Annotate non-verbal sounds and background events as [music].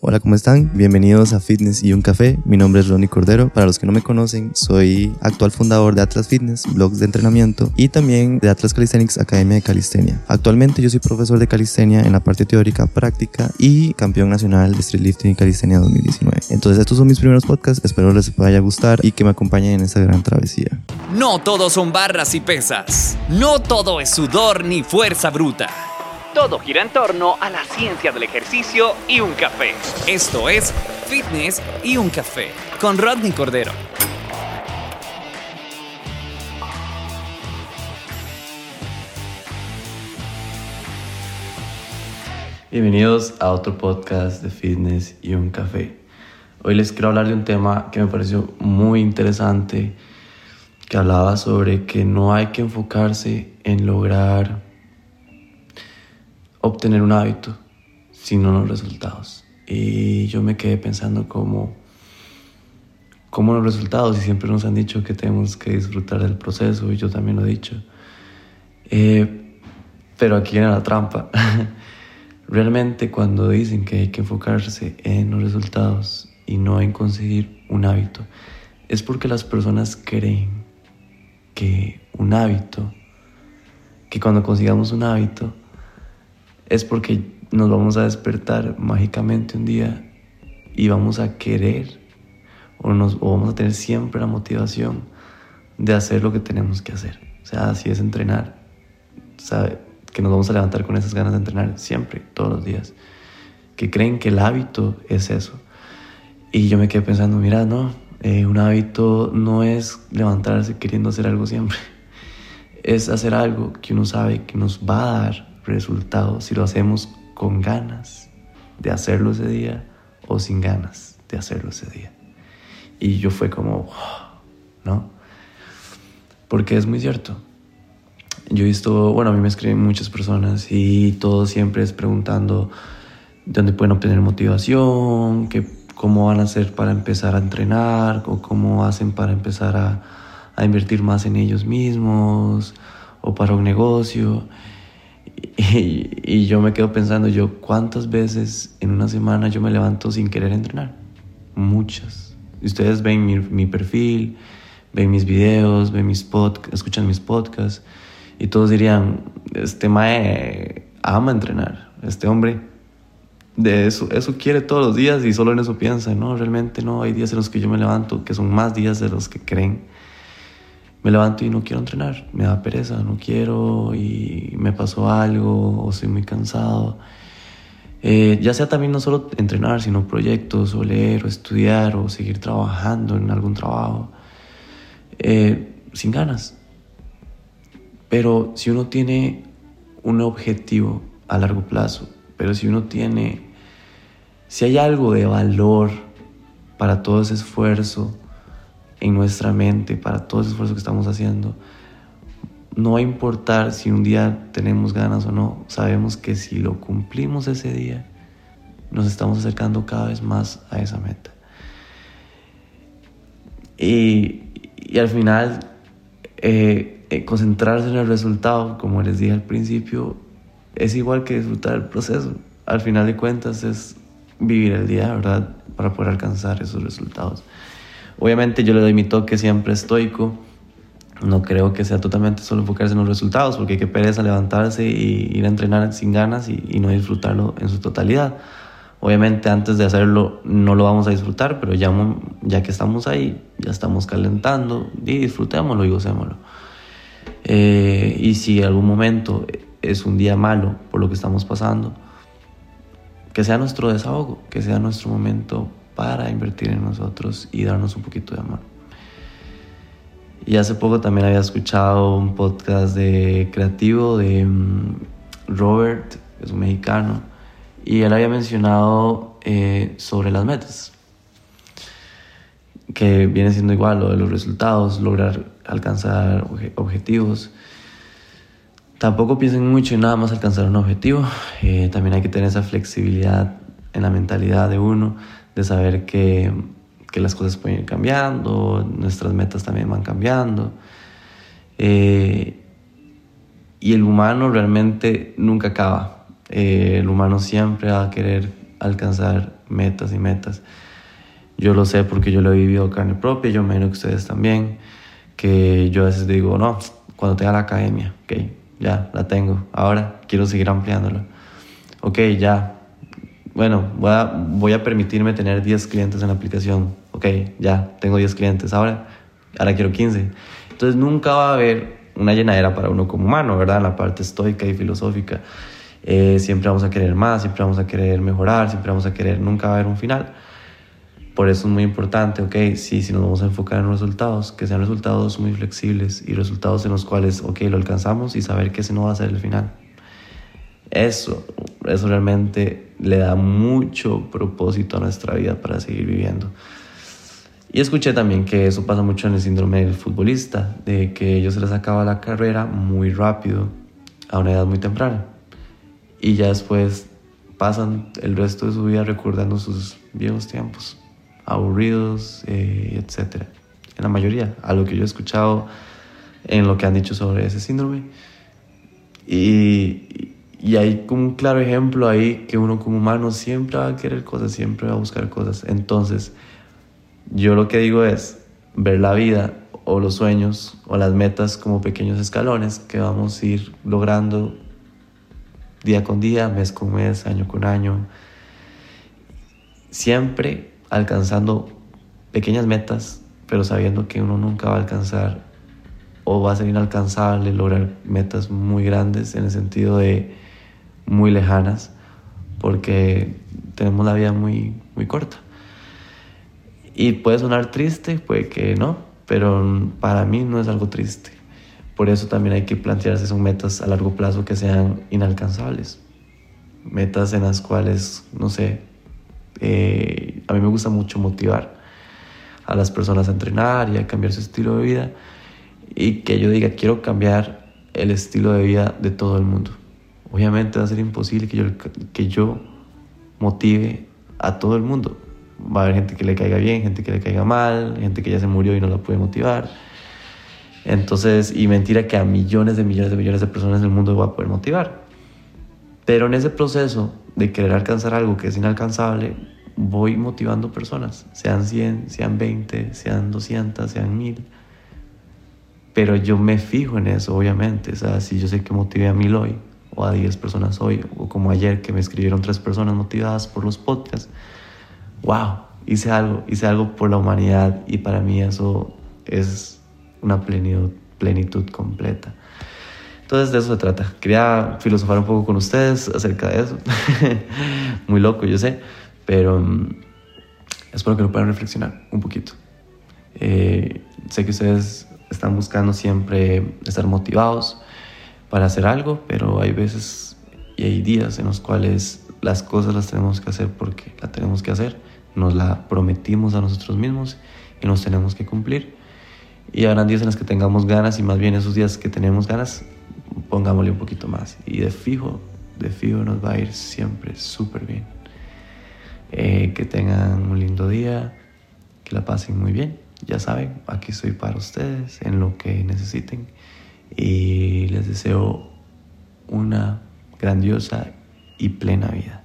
Hola, ¿cómo están? Bienvenidos a Fitness y un Café. Mi nombre es Ronnie Cordero. Para los que no me conocen, soy actual fundador de Atlas Fitness, blogs de entrenamiento y también de Atlas Calisthenics Academia de Calistenia. Actualmente yo soy profesor de calistenia en la parte teórica práctica y campeón nacional de Street Lifting y Calistenia 2019. Entonces estos son mis primeros podcasts, espero les vaya a gustar y que me acompañen en esta gran travesía. No todo son barras y pesas. No todo es sudor ni fuerza bruta. Todo gira en torno a la ciencia del ejercicio y un café. Esto es Fitness y un café con Rodney Cordero. Bienvenidos a otro podcast de Fitness y un café. Hoy les quiero hablar de un tema que me pareció muy interesante, que hablaba sobre que no hay que enfocarse en lograr obtener un hábito, sino los resultados. Y yo me quedé pensando cómo, cómo los resultados, y siempre nos han dicho que tenemos que disfrutar del proceso, y yo también lo he dicho. Eh, pero aquí viene la trampa. [laughs] Realmente cuando dicen que hay que enfocarse en los resultados y no en conseguir un hábito, es porque las personas creen que un hábito, que cuando consigamos un hábito, es porque nos vamos a despertar mágicamente un día y vamos a querer o, nos, vamos a tener siempre la motivación de hacer lo que tenemos que hacer. O sea, así es entrenar. Sabe que nos vamos a levantar con esas ganas de entrenar siempre, todos los días. Que creen que el hábito es eso. Y yo me quedé pensando, mira, no, eh, un hábito no es levantarse queriendo hacer algo siempre. [laughs] Es hacer algo que uno sabe que nos va a dar resultado si lo hacemos con ganas de hacerlo ese día o sin ganas de hacerlo ese día. Y yo fue como, ¿no? Porque es muy cierto. Yo he visto, bueno, a mí me escriben muchas personas y todo siempre es preguntando dónde pueden obtener motivación, que, cómo van a hacer para empezar a entrenar o cómo hacen para empezar a, a invertir más en ellos mismos o para un negocio. Y, yo me quedo pensando, yo cuántas veces en una semana yo me levanto sin querer entrenar. Muchas. Ustedes ven mi, perfil, ven mis videos, ven mis podcasts, escuchan mis podcasts y todos dirían, este mae ama entrenar, este hombre de eso, eso quiere todos los días y solo en eso piensa, ¿no? Realmente no, hay días en los que yo me levanto, que son más días de los que creen me levanto y no quiero entrenar, me da pereza, no quiero y me pasó algo o soy muy cansado. Eh, ya sea también no solo entrenar, sino proyectos o leer o estudiar o seguir trabajando en algún trabajo, eh, sin ganas. Pero si uno tiene un objetivo a largo plazo, pero si uno tiene, si hay algo de valor para todo ese esfuerzo, en nuestra mente para todo ese esfuerzo que estamos haciendo, no va importar si un día tenemos ganas o no, sabemos que si lo cumplimos ese día, nos estamos acercando cada vez más a esa meta. Y, y al final, eh, eh, concentrarse en el resultado, como les dije al principio, es igual que disfrutar el proceso. Al final de cuentas es vivir el día, ¿verdad? Para poder alcanzar esos resultados. Obviamente yo le doy mi toque siempre estoico. No creo que sea totalmente solo enfocarse en los resultados, porque que pereza levantarse y ir a entrenar sin ganas y, no disfrutarlo en su totalidad. Obviamente antes de hacerlo no lo vamos a disfrutar, pero ya, ya que estamos ahí, ya estamos calentando y disfrutémoslo y gocémoslo. Eh, y si algún momento es un día malo por lo que estamos pasando, que sea nuestro desahogo, que sea nuestro momento para invertir en nosotros y darnos un poquito de amor. Y hace poco también había escuchado un podcast de creativo de mm, Robert, es un mexicano, y él había mencionado eh, sobre las metas, que viene siendo igual lo de los resultados, lograr alcanzar objetivos. Tampoco piensen mucho en nada más alcanzar un objetivo, eh, también hay que tener esa flexibilidad en la mentalidad de uno de saber que, que las cosas pueden ir cambiando, nuestras metas también van cambiando. Eh, y el humano realmente nunca acaba. Eh, el humano siempre va a querer alcanzar metas y metas. Yo lo sé porque yo lo he vivido carne propia, yo menos que ustedes también, que yo a veces digo, no, cuando tenga la academia, ok, ya la tengo, ahora quiero seguir ampliándola. Ok, ya, bueno, voy a, permitirme tener 10 clientes en la aplicación, ok, ya, tengo 10 clientes, ahora, ahora quiero 15. Entonces nunca va a haber una llenadera para uno como humano, ¿verdad? La parte estoica y filosófica. Eh, siempre vamos a querer más, siempre vamos a querer mejorar, siempre vamos a querer, nunca va a haber un final. Por eso es muy importante, ok, sí, si nos vamos a enfocar en resultados, que sean resultados muy flexibles y resultados en los cuales, ok, lo alcanzamos y saber que ese no va a ser el final. Eso, eso realmente le da mucho propósito a nuestra vida para seguir viviendo. Y escuché también que eso pasa mucho en el síndrome del futbolista, de que ellos se les acaba la carrera muy rápido, a una edad muy temprana. Y ya después pasan el resto de su vida recordando sus viejos tiempos aburridos, eh, etc. En la mayoría, a lo que yo he escuchado en lo que han dicho sobre ese síndrome. Y, y hay como un claro ejemplo ahí que uno como humano siempre va a querer cosas, siempre va a buscar cosas. Entonces, yo lo que digo es ver la vida o los sueños o las metas como pequeños escalones que vamos a ir logrando día con día, mes con mes, año con año. Siempre alcanzando pequeñas metas, pero sabiendo que uno nunca va a alcanzar o va a ser inalcanzable lograr metas muy grandes en el sentido de muy lejanas, porque tenemos la vida muy, muy corta. Y puede sonar triste, puede que no, pero para mí no es algo triste. Por eso también hay que plantearse son metas a largo plazo que sean inalcanzables. Metas en las cuales, no sé, eh, a mí me gusta mucho motivar a las personas a entrenar y a cambiar su estilo de vida y que yo diga quiero cambiar el estilo de vida de todo el mundo. Obviamente va a ser imposible que yo, que yo motive a todo el mundo. Va a haber gente que le caiga bien, gente que le caiga mal, gente que ya se murió y no la puede motivar. Entonces, y mentira que a millones de millones de millones de personas en el mundo va a poder motivar. Pero en ese proceso de querer alcanzar algo que es inalcanzable, voy motivando personas, sean 100, sean 20, sean 200, sean 1000. Pero yo me fijo en eso, obviamente. O sea, si yo sé que motivé a 1000 hoy, o a 10 personas hoy, o como ayer que me escribieron tres personas motivadas por los podcasts, wow, hice algo, hice algo por la humanidad y para mí eso es una plenitud, plenitud completa. Entonces de eso se trata. Quería filosofar un poco con ustedes acerca de eso. [laughs] Muy loco, yo sé, pero mm, espero que lo puedan reflexionar un poquito. Eh, sé que ustedes están buscando siempre estar motivados para hacer algo, pero hay veces y hay días en los cuales las cosas las tenemos que hacer porque la tenemos que hacer. Nos la prometimos a nosotros mismos y nos tenemos que cumplir. Y habrán días en los que tengamos ganas y más bien esos días que tenemos ganas pongámosle un poquito más. Y de fijo, de fijo nos va a ir siempre súper bien. Eh, que tengan un lindo día, que la pasen muy bien. Ya saben, aquí estoy para ustedes en lo que necesiten. Y les deseo una grandiosa y plena vida.